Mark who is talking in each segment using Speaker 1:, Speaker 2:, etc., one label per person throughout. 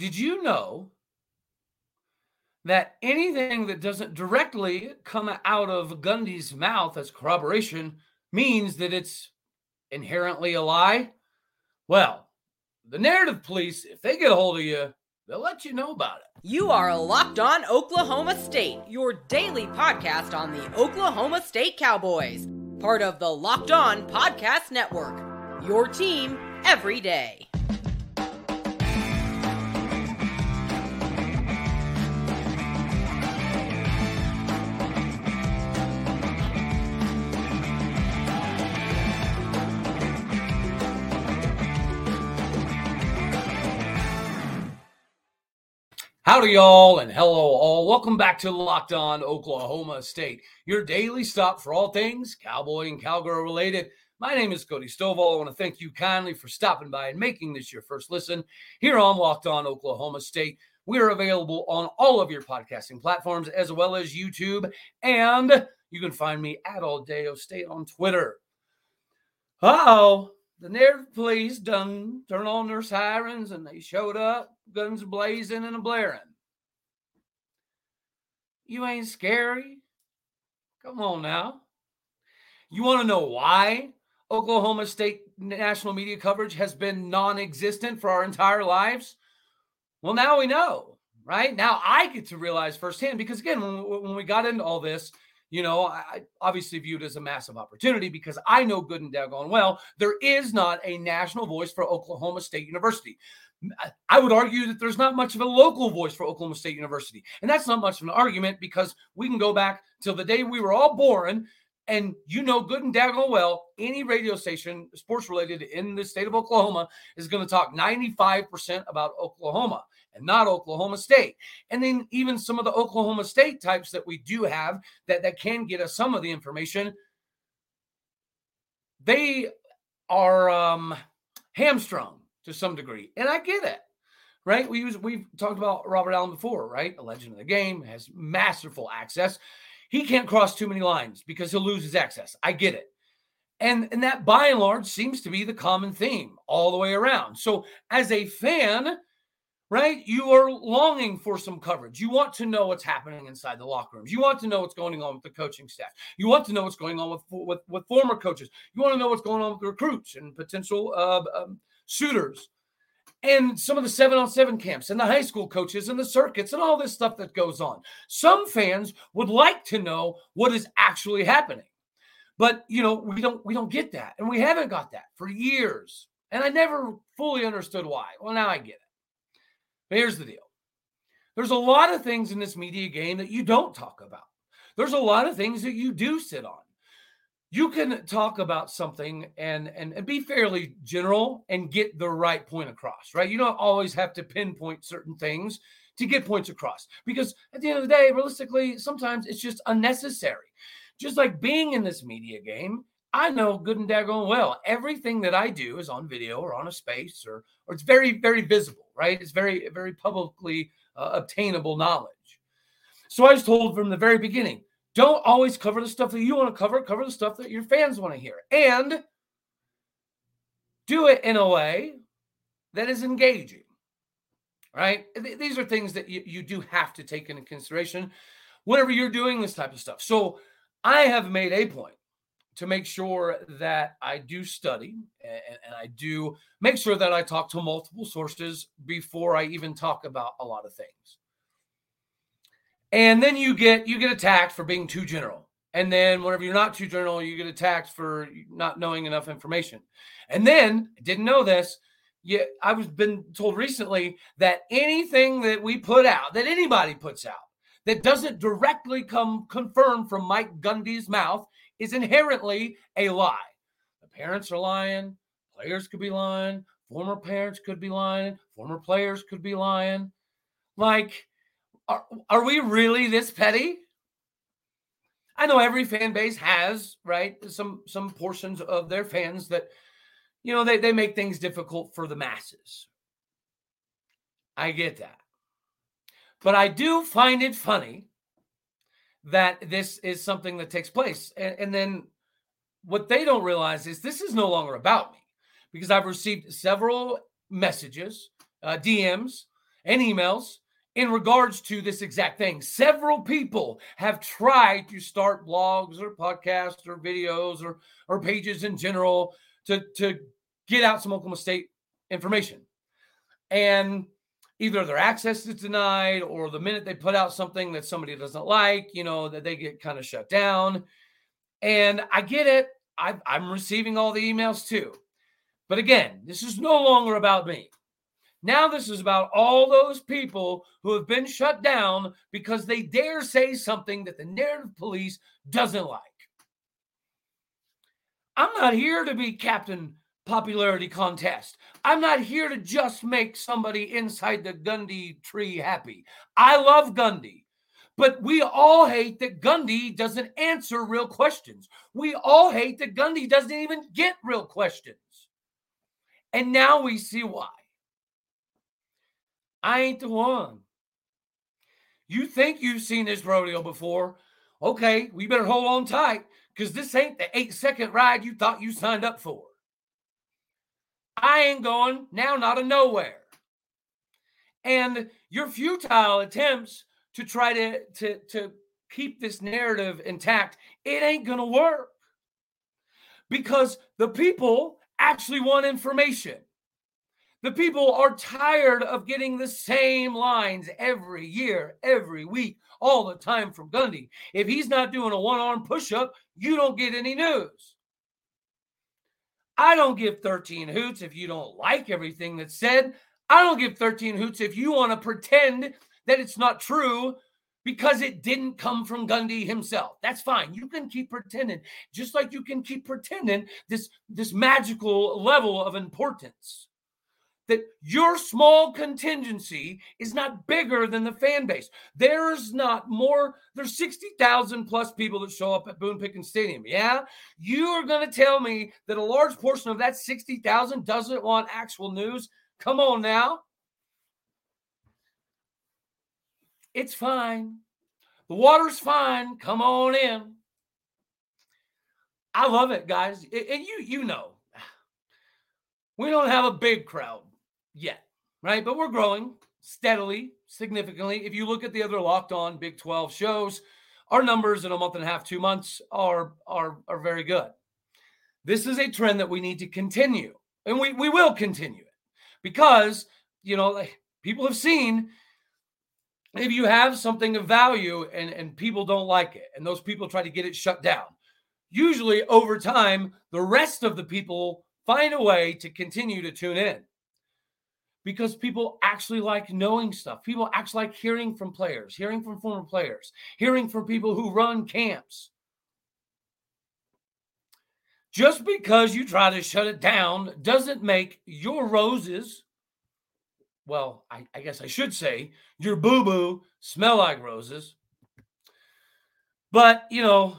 Speaker 1: Did you know that anything that doesn't directly come out of Gundy's mouth as corroboration means that it's inherently a lie? Well, the narrative police, if they get a hold of you, they'll let you know about it.
Speaker 2: You are locked on Oklahoma State, your daily podcast on the Oklahoma State Cowboys, part of the Locked On Podcast Network. Your team every day.
Speaker 1: Howdy, y'all, and hello, all. Welcome back to Locked On Oklahoma State, your daily stop for all things cowboy and cowgirl related. My name is Cody Stovall. I want to thank you kindly for stopping by and making this your first listen here on Locked On Oklahoma State. We are available on all of your podcasting platforms as well as YouTube, and you can find me at All Day State on Twitter. oh, the narrative police done turn on their sirens and they showed up, guns blazing and a blaring. You ain't scary. Come on now. You want to know why Oklahoma State national media coverage has been non existent for our entire lives? Well, now we know, right? Now I get to realize firsthand because, again, when, when we got into all this, you know, I obviously viewed as a massive opportunity because I know good and daggone well there is not a national voice for Oklahoma State University. I would argue that there's not much of a local voice for Oklahoma State University. And that's not much of an argument because we can go back till the day we were all born. And you know good and daggone well, any radio station, sports related in the state of Oklahoma, is going to talk 95% about Oklahoma and not Oklahoma State. And then even some of the Oklahoma State types that we do have that, that can get us some of the information, they are um, hamstrung to some degree. And I get it, right? We use we've talked about Robert Allen before, right? A legend of the game has masterful access. He can't cross too many lines because he'll lose his access. I get it. And, and that by and large seems to be the common theme all the way around. So as a fan, right? You are longing for some coverage. You want to know what's happening inside the locker rooms. You want to know what's going on with the coaching staff. You want to know what's going on with with, with former coaches. You want to know what's going on with recruits and potential uh, um, suitors and some of the seven on seven camps and the high school coaches and the circuits and all this stuff that goes on. Some fans would like to know what is actually happening. But you know, we don't we don't get that. And we haven't got that for years. And I never fully understood why. Well, now I get it. But here's the deal. There's a lot of things in this media game that you don't talk about. There's a lot of things that you do sit on you can talk about something and, and and be fairly general and get the right point across right you don't always have to pinpoint certain things to get points across because at the end of the day realistically sometimes it's just unnecessary just like being in this media game i know good and daggone well everything that i do is on video or on a space or or it's very very visible right it's very very publicly uh, obtainable knowledge so i was told from the very beginning don't always cover the stuff that you want to cover, cover the stuff that your fans want to hear. And do it in a way that is engaging. Right? These are things that you, you do have to take into consideration whenever you're doing this type of stuff. So I have made a point to make sure that I do study and, and, I do make sure that I talk to multiple sources before I even talk about a lot of things. And then you get you get attacked for being too general. And then whenever you're not too general you get attacked for not knowing enough information. And then didn't know this yeah i was been told recently that anything that we put out that anybody puts out that doesn't directly come confirmed from mike gundy's mouth is inherently a lie the parents are lying players could be lying former parents could be lying former players could be lying like are, are we really this petty? I know every fan base has, right? Some some portions of their fans that, you know, they, they make things difficult for the masses. I get that. But I do find it funny that this is something that takes place. And, and then what they don't realize is this is no longer about me because I've received several messages, uh, DMs, and emails in regards to this exact thing. Several people have tried to start blogs or podcasts or videos or, or pages in general to, to get out some Oklahoma State information. And either their access is denied or the minute they put out something that somebody doesn't like, you know, that they get kind of shut down. And I get it. I, I'm receiving all the emails too. But again, this is no longer about me. Now, this is about all those people who have been shut down because they dare say something that the narrative police doesn't like. I'm not here to be Captain Popularity Contest. I'm not here to just make somebody inside the Gundy tree happy. I love Gundy. But we all hate that Gundy doesn't answer real questions. We all hate that Gundy doesn't even get real questions. And now we see why. I ain't the one. You think you've seen this rodeo before? Okay, we better hold on tight because this ain't the eight second ride you thought you signed up for. I ain't going now, not a nowhere. And your futile attempts to try to, to, to keep this narrative intact, it ain't going to work because the people actually want information. The people are tired of getting the same lines every year, every week, all the time from Gundy. If he's not doing a one arm push up, you don't get any news. I don't give 13 hoots if you don't like everything that's said. I don't give 13 hoots if you want to pretend that it's not true because it didn't come from Gundy himself. That's fine. You can keep pretending, just like you can keep pretending this, this magical level of importance that your small contingency is not bigger than the fan base. There's not more, there's 60,000 plus people that show up at Boone Pickens Stadium. Yeah. You are going to tell me that a large portion of that 60,000 doesn't want actual news? Come on now. It's fine. The water's fine. Come on in. I love it, guys. And you you know, we don't have a big crowd yet, right? But we're growing steadily, significantly. If you look at the other locked on Big 12 shows, our numbers in a month and a half, two months are are are very good. This is a trend that we need to continue, and we we will continue it because you know people have seen if you have something of value and and people don't like it, and those people try to get it shut down. Usually, over time, the rest of the people find a way to continue to tune in because people actually like knowing stuff. People actually like hearing from players, hearing from former players, hearing from people who run camps. Just because you try to shut it down doesn't make your roses, well, I, I guess I should say, your boo boo smell like roses. But, you know,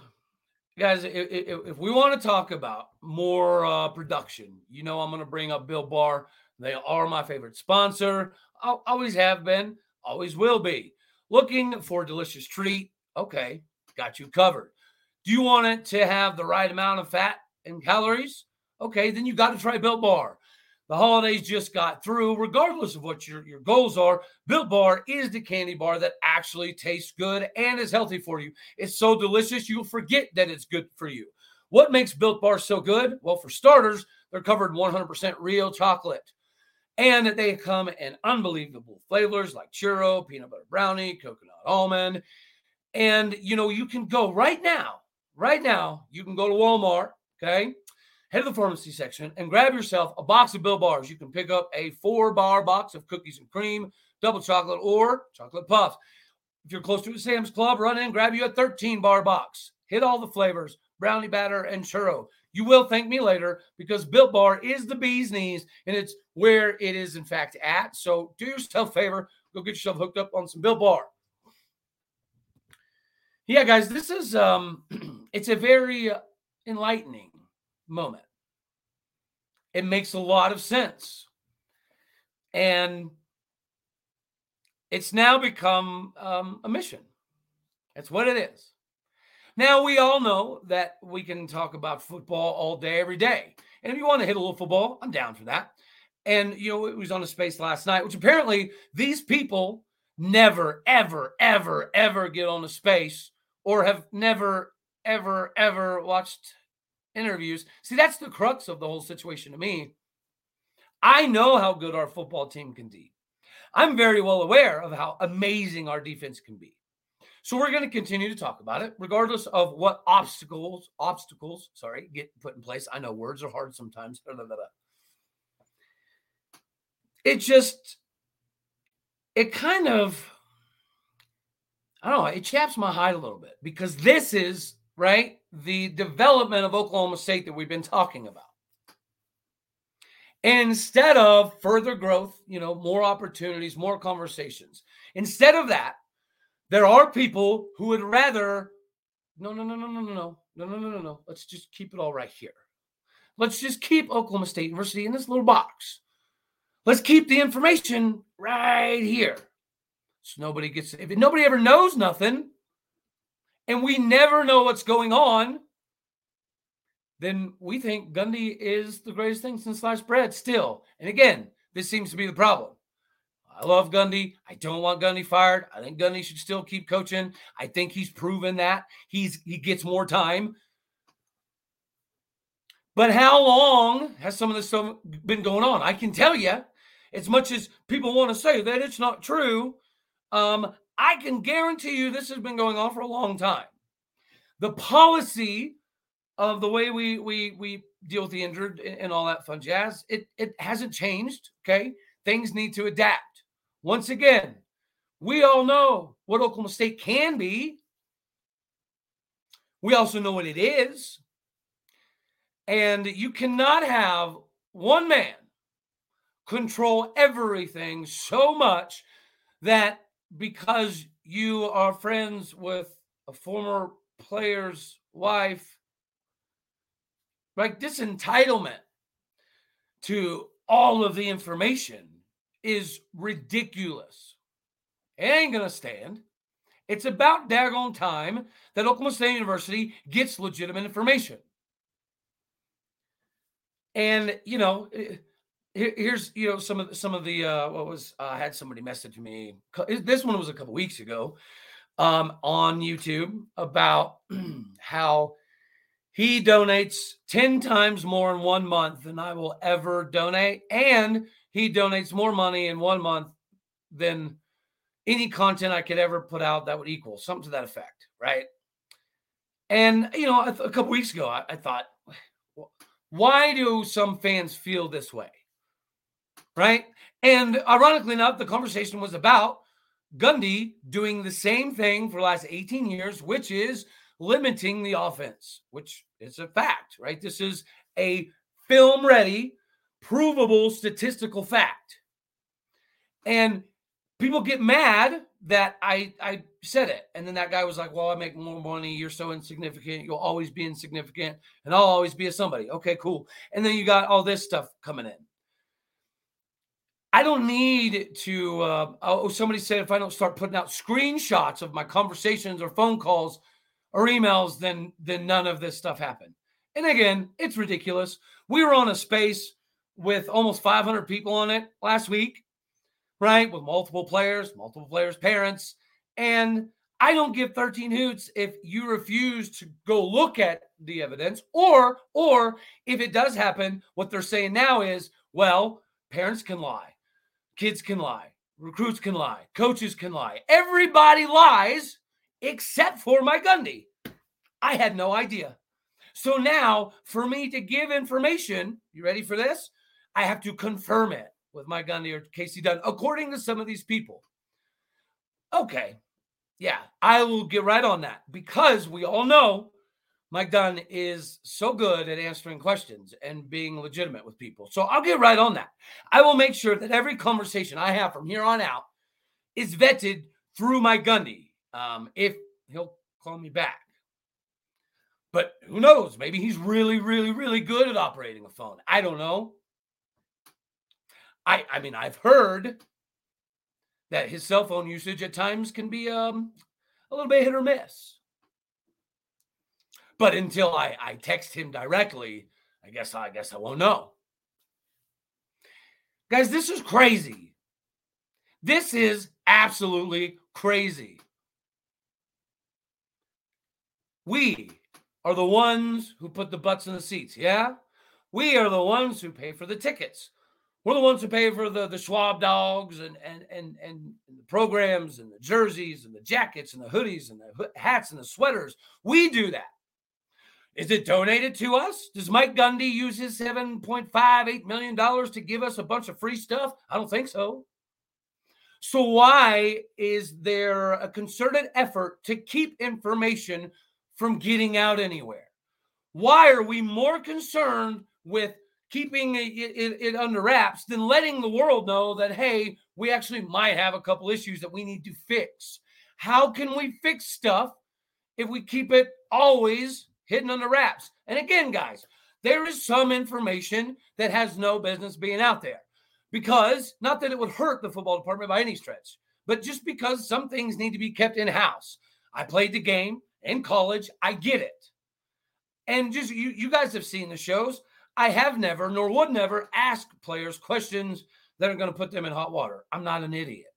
Speaker 1: guys, if, if, we want to talk about more uh, production, you know, I'm going to bring up Built Bar. They are my favorite sponsor. I'll, always have been, always will be. Looking for a delicious treat? Okay, got you covered. Do you want it to have the right amount of fat and calories? Okay, then you got to try Built Bar. The holidays just got through. Regardless of what your, your goals are, Built Bar is the candy bar that actually tastes good and is healthy for you. It's so delicious, you'll forget that it's good for you. What makes Built Bar so good? Well, for starters, they're covered 100% real chocolate. And that they come in unbelievable flavors like churro, peanut butter brownie, coconut almond. And you know, you can go right now, right now, you can go to Walmart, okay? Head to the pharmacy section and grab yourself a box of Built Bars. You can pick up a four bar box of cookies and cream, double chocolate, or chocolate puffs. If you're close to a Sam's Club, run in, grab you a 13 bar box. Hit all the flavors brownie batter and churro. You will thank me later because Built Bar is the bee's knees and it's where it is, in fact, at. So do yourself a favor, go get yourself hooked up on some Built Bar. Yeah, guys, this is um it's a very enlightening moment. It makes a lot of sense. And it's now become um, a mission. That's what it is. Now, we all know that we can talk about football all day, every day. And if you want to hit a little football, I'm down for that. And you know, it was on a space last night, which apparently these people never, ever, ever, ever get on a space or have never, ever, ever watched interviews. See, that's the crux of the whole situation to me. I know how good our football team can be. I'm very well aware of how amazing our defense can be. So we're going to continue to talk about it, regardless of what obstacles, obstacles, sorry, get put in place. I know words are hard sometimes. It just, it kind of, I don't know, it chaps my hide a little bit because this is right the development of Oklahoma State that we've been talking about. instead of further growth, you know, more opportunities, more conversations, instead of that, there are people who would rather, no, no, no, no, no, no, no, no, no, no, no. Let's just keep it all right here. Let's just keep Oklahoma State University in this little box. Let's keep the information right here. So nobody gets if nobody ever knows nothing, and we never know what's going on, then we think Gundy is the greatest thing since sliced bread still. And again, this seems to be the problem. I love Gundy. I don't want Gundy fired. I think Gundy should still keep coaching. I think he's proven that he's he gets more time. But how long has some of this stuff been going on? I can tell you, as much as people want to say that it's not true, um, I can guarantee you this has been going on for a long time. The policy of the way we we we deal with the injured and all that fun jazz, it it hasn't changed. Okay, things need to adapt. Once again, we all know what Oklahoma State can be. We also know what it is. And you cannot have one man control everything so much that because you are friends with a former player's wife, like this entitlement to all of the information is ridiculous. It ain't going to stand. It's about daggone time that Oklahoma State University gets legitimate information. And, you know, eh, here's you know some of the, some of the uh what was uh, I had somebody message me this one was a couple weeks ago um on YouTube about how he donates 10 times more in one month than I will ever donate and he donates more money in one month than any content I could ever put out that would equal something to that effect right and you know a, couple weeks ago I, I thought why do some fans feel this way right? And ironically enough, the conversation was about Gundy doing the same thing for the last 18 years, which is limiting the offense, which is a fact, right? This is a film ready, provable statistical fact. And people get mad that I I said it. And then that guy was like, Well, I make more money. You're so insignificant. You'll always be insignificant. And I'll always be a somebody. Okay, cool. And then you got all this stuff coming in. I don't need to. Uh, oh, somebody said if I don't start putting out screenshots of my conversations or phone calls or emails, then then none of this stuff happened. And again, it's ridiculous. We were on a space with almost 500 people on it last week, right? With multiple players, multiple players' parents, and I don't give 13 hoots if you refuse to go look at the evidence, or or if it does happen, what they're saying now is, well, parents can lie Kids can lie. Recruits can lie. Coaches can lie. Everybody lies except for Mike Gundy. I had no idea. So now, for me to give information, you ready for this? I have to confirm it with Mike Gundy or Kasey Dunn, according to some of these people. Okay. Yeah, I will get right on that because we all know Mike Dunn is so good at answering questions and being legitimate with people. So I'll get right on that. I will make sure that every conversation I have from here on out is vetted through Mike Gundy. Um, if he'll call me back. But who knows? Maybe he's really, really, really good at operating a phone. I don't know. I I mean, I've heard that his cell phone usage at times can be um, a little bit hit or miss. But until I, I text him directly, I guess I guess I won't know. Guys, this is crazy. This is absolutely crazy. We are the ones who put the butts in the seats. Yeah. We are the ones who pay for the tickets. We're the ones who pay for the, the Schwab dogs and, and, and, and the programs and the jerseys and the jackets and the hoodies and the hats and the sweaters. We do that. Is it donated to us? Does Mike Gundy use his $7.58 million to give us a bunch of free stuff? I don't think so. So, why is there a concerted effort to keep information from getting out anywhere? Why are we more concerned with keeping it, it, it, under wraps than letting the world know that, hey, we actually might have a couple issues that we need to fix? How can we fix stuff if we keep it always hidden under wraps? And again, guys, there is some information that has no business being out there because not that it would hurt the football department by any stretch, but just because some things need to be kept in house. I played the game in college, I get it. And just you, you guys have seen the shows. I have never, nor would never, ask players questions that are going to put them in hot water. I'm not an idiot.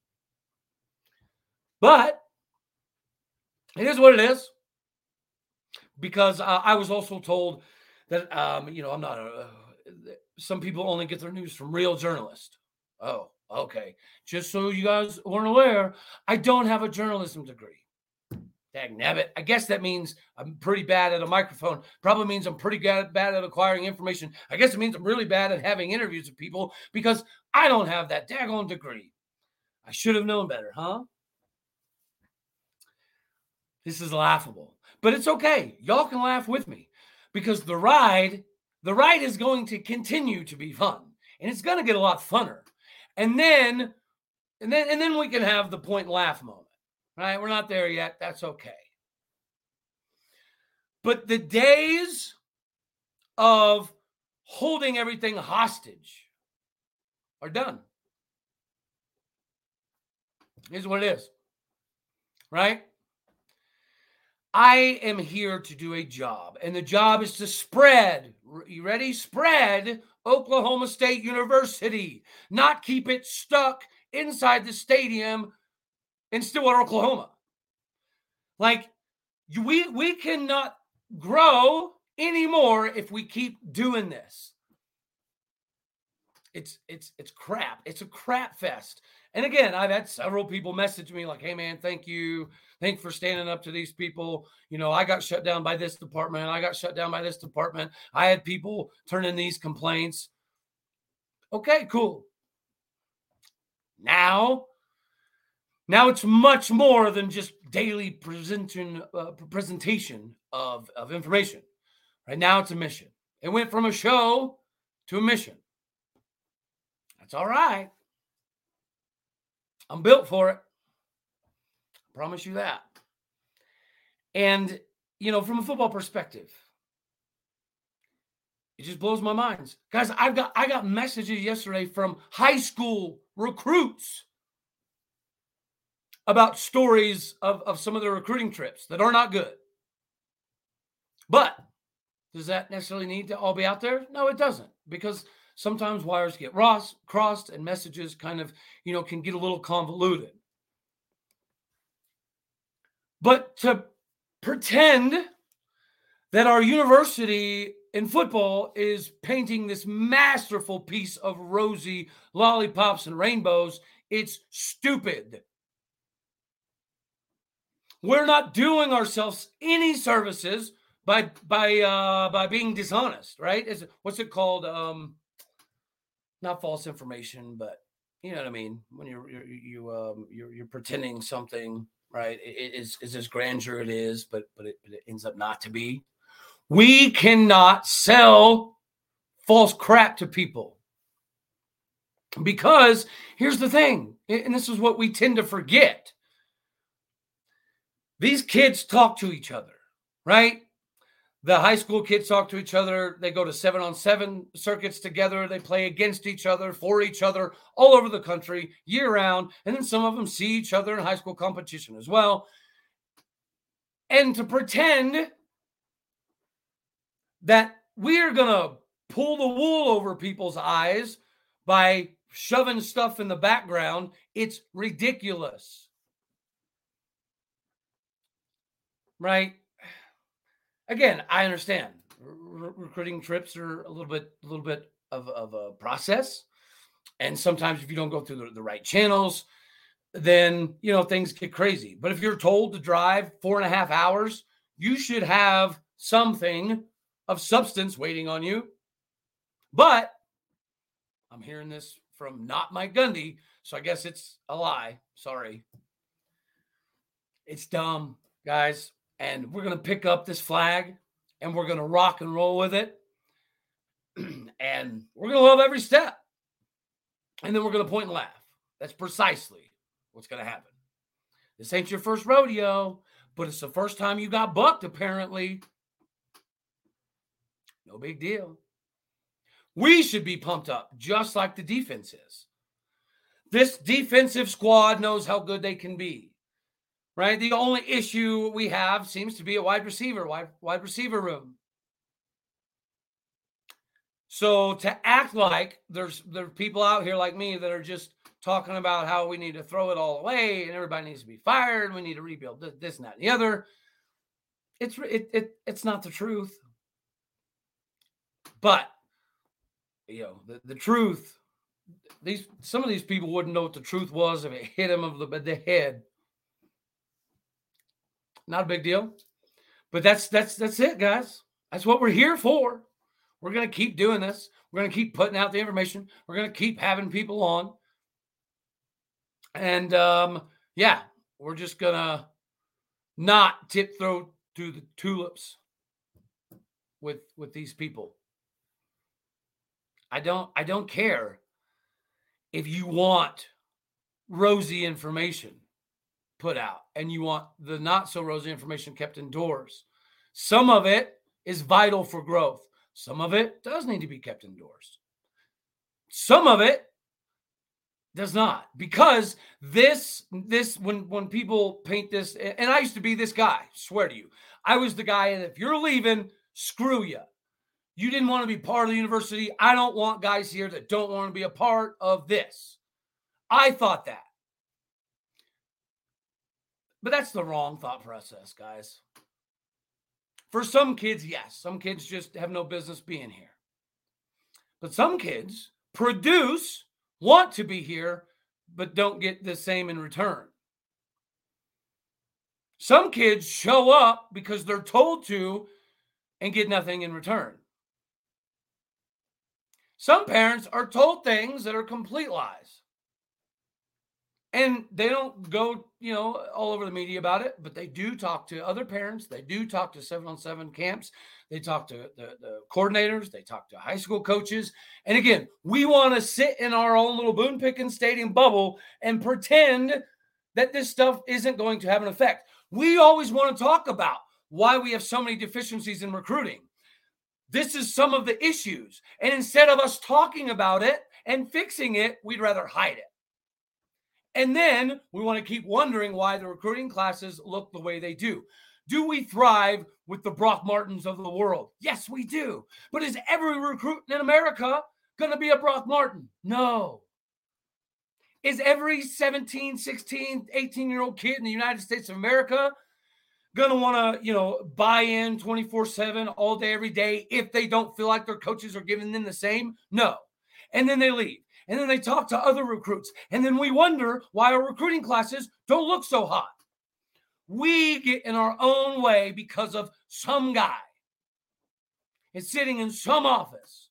Speaker 1: But it is what it is. Because uh, I was also told that, um, you know, I'm not a, uh, some people only get their news from real journalists. Oh, okay. Just so you guys weren't aware, I don't have a journalism degree. Dag nabbit. I guess that means I'm pretty bad at a microphone. Probably means I'm pretty bad at acquiring information. I guess it means I'm really bad at having interviews with people because I don't have that daggone degree. I should have known better, huh? This is laughable, but it's okay. Y'all can laugh with me because the ride the ride is going to continue to be fun and it's going to get a lot funner. And then, and then, and then we can have the point laugh moment, right? We're not there yet. That's okay. But the days of holding everything hostage are done. Here's what it is, right? I am here to do a job, and the job is to spread. You ready? Spread Oklahoma State University, not keep it stuck inside the stadium in Stillwater, Oklahoma. Like we we cannot grow anymore if we keep doing this. It's it's it's crap. It's a crap fest. And again, I've had several people message me like, "Hey man, thank you. Thanks for standing up to these people. You know, I got shut down by this department. I got shut down by this department. I had people turn in these complaints. Okay, cool. Now, now it's much more than just daily presentation uh, presentation of, of information. Right now, it's a mission. It went from a show to a mission. That's all right. I'm built for it. I promise you that. And, you know, from a football perspective, it just blows my mind. Guys, I've got I got messages yesterday from high school recruits about stories of, of some of the recruiting trips that are not good. But does that necessarily need to all be out there? No, it doesn't, because sometimes wires get ross, crossed and messages kind of, you know, can get a little convoluted. But to pretend that our university in football is painting this masterful piece of rosy lollipops and rainbows, it's stupid. We're not doing ourselves any services by by uh by being dishonest, right? Is what's it called? Um not false information, but you know what I mean. When you're, you're you um you're you're pretending something right? It is is as grandeur it is, but but it, but it ends up not to be. We cannot sell false crap to people because here's the thing, and this is what we tend to forget. These kids talk to each other, right? the high school kids talk to each other. They go to seven on seven circuits together. They play against each other, for each other, all over the country, year round. And then some of them see each other in high school competition as well. And to pretend that we are going to pull the wool over people's eyes by shoving stuff in the background. It's ridiculous. Right? Again, I understand Re- recruiting trips are a little bit, a little bit of, of a process. And sometimes if you don't go through the, the right channels, then you know things get crazy. But if you're told to drive four and a half hours, you should have something of substance waiting on you. But I'm hearing this from not Mike Gundy, so I guess it's a lie. Sorry. It's dumb, guys. And we're going to pick up this flag and we're going to rock and roll with it. and we're going to love every step. And then we're going to point and laugh. That's precisely what's going to happen. This ain't your first rodeo, but it's the first time you got bucked, apparently. No big deal. We should be pumped up just like the defense is. This defensive squad knows how good they can be, right? The only issue we have seems to be a wide receiver, wide, wide receiver room. So to act like there's there are people out here like me that are just talking about how we need to throw it all away and everybody needs to be fired, we need to rebuild this, this and that and the other. It's it, it it's not the truth. But you know, the, the truth, these some of these people wouldn't know what the truth was if it hit them of the, the head. Not a big deal. But that's that's that's it, guys. That's what we're here for. We're gonna keep doing this. We're gonna keep putting out the information. We're gonna keep having people on. And um, yeah, we're just gonna not tip throw to the tulips with with these people. I don't I don't care if you want rosy information put out and you want the not so rosy information kept indoors. Some of it is vital for growth. Some of it does need to be kept indoors. Some of it does not because this this when when people paint this and I used to be this guy, swear to you. I was the guy and if you're leaving, screw you. You didn't want to be part of the university. I don't want guys here that don't want to be a part of this. I thought that. But that's the wrong thought process, guys. For some kids, yes, some kids just have no business being here. But some kids produce, want to be here, but don't get the same in return. Some kids show up because they're told to and get nothing in return. Some parents are told things that are complete lies. And they don't go, you know, all over the media about it, but they do talk to other parents. They do talk to seven on seven camps. They talk to the, the coordinators. They talk to high school coaches. And again, we want to sit in our own little Boone Pickens Stadium bubble and pretend that this stuff isn't going to have an effect. We always want to talk about why we have so many deficiencies in recruiting. This is some of the issues. And instead of us talking about it and fixing it, we'd rather hide it. And then we want to keep wondering why the recruiting classes look the way they do. Do we thrive with the Brock Martins of the world? Yes, we do. But is every recruit in America going to be a Brock Martin? No. Is every 17, 16, 18 year old kid in the United States of America gonna want to you know buy in 24 7 all day every day if they don't feel like their coaches are giving them the same no and then they leave and then they talk to other recruits and then we wonder why our recruiting classes don't look so hot we get in our own way because of some guy is sitting in some office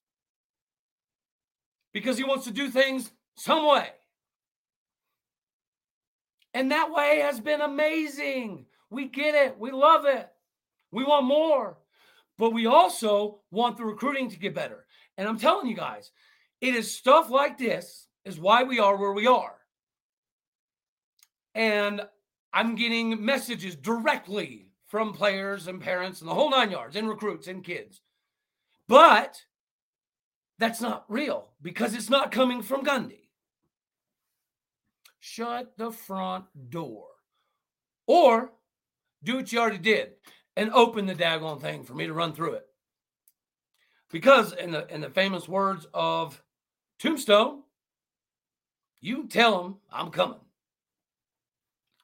Speaker 1: because he wants to do things some way and that way has been amazing we get it. We love it. We want more. But we also want the recruiting to get better. And I'm telling you guys, it is stuff like this is why we are where we are. And I'm getting messages directly from players and parents and the whole nine yards and recruits and kids. But that's not real because it's not coming from Gundy. Shut the front door. Or do what you already did and open the daggone thing for me to run through it. Because in the in the famous words of Tombstone, You tell them I'm coming.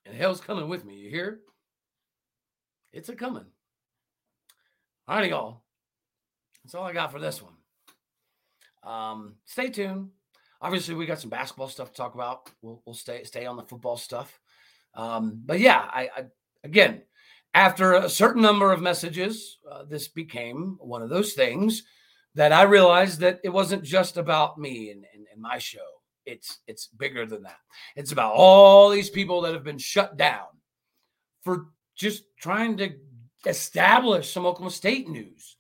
Speaker 1: And hell's coming with me. You hear? It's a coming. All right, y'all. That's all I got for this one. Um, stay tuned. Obviously, we got some basketball stuff to talk about. We'll, we'll stay stay on the football stuff. Um, but yeah, I, I again, after a certain number of messages, uh, this became one of those things that I realized that it wasn't just about me and, and, and my show. It's it's bigger than that. It's about all these people that have been shut down for just trying to establish some Oklahoma State news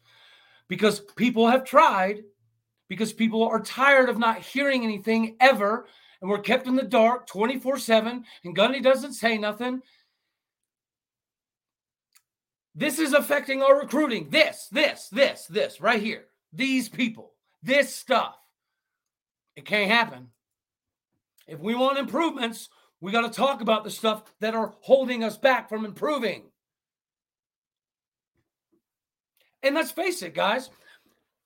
Speaker 1: because people have tried, because people are tired of not hearing anything ever, and we're kept in the dark 24 7, and Gundy doesn't say nothing. This is affecting our recruiting. This, this, this, this, right here. These people, this stuff. It can't happen. If we want improvements, we got to talk about the stuff that are holding us back from improving. And let's face it, guys,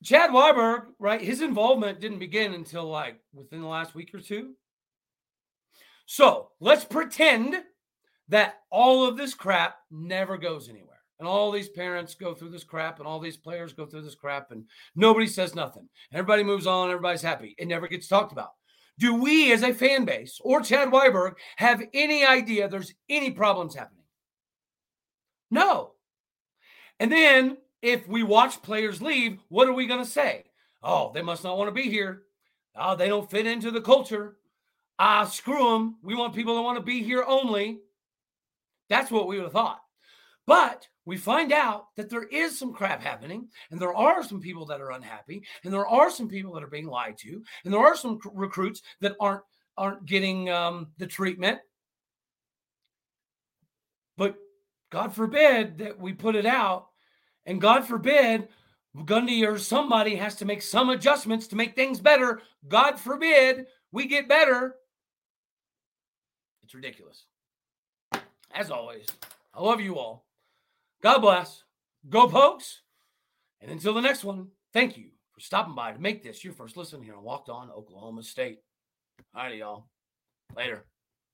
Speaker 1: Chad Weiberg, right? His involvement didn't begin until like within the last week or two. So let's pretend that all of this crap never goes anywhere. And all these parents go through this crap, and all these players go through this crap, and nobody says nothing. Everybody moves on, everybody's happy. It never gets talked about. Do we, as a fan base or Chad Weiberg, have any idea there's any problems happening? No. And then if we watch players leave, what are we going to say? Oh, they must not want to be here. Oh, they don't fit into the culture. Ah, screw them. We want people that want to be here only. That's what we would have thought. But we find out that there is some crap happening, and there are some people that are unhappy, and there are some people that are being lied to, and there are some recruits that aren't aren't getting um, the treatment. But God forbid that we put it out and God forbid Gundy or somebody has to make some adjustments to make things better. God forbid we get better. It's ridiculous. As always, I love you all. God bless. Go Pokes. And until the next one, thank you for stopping by to make this your first listen here on Locked On Oklahoma State. All righty, y'all. Later.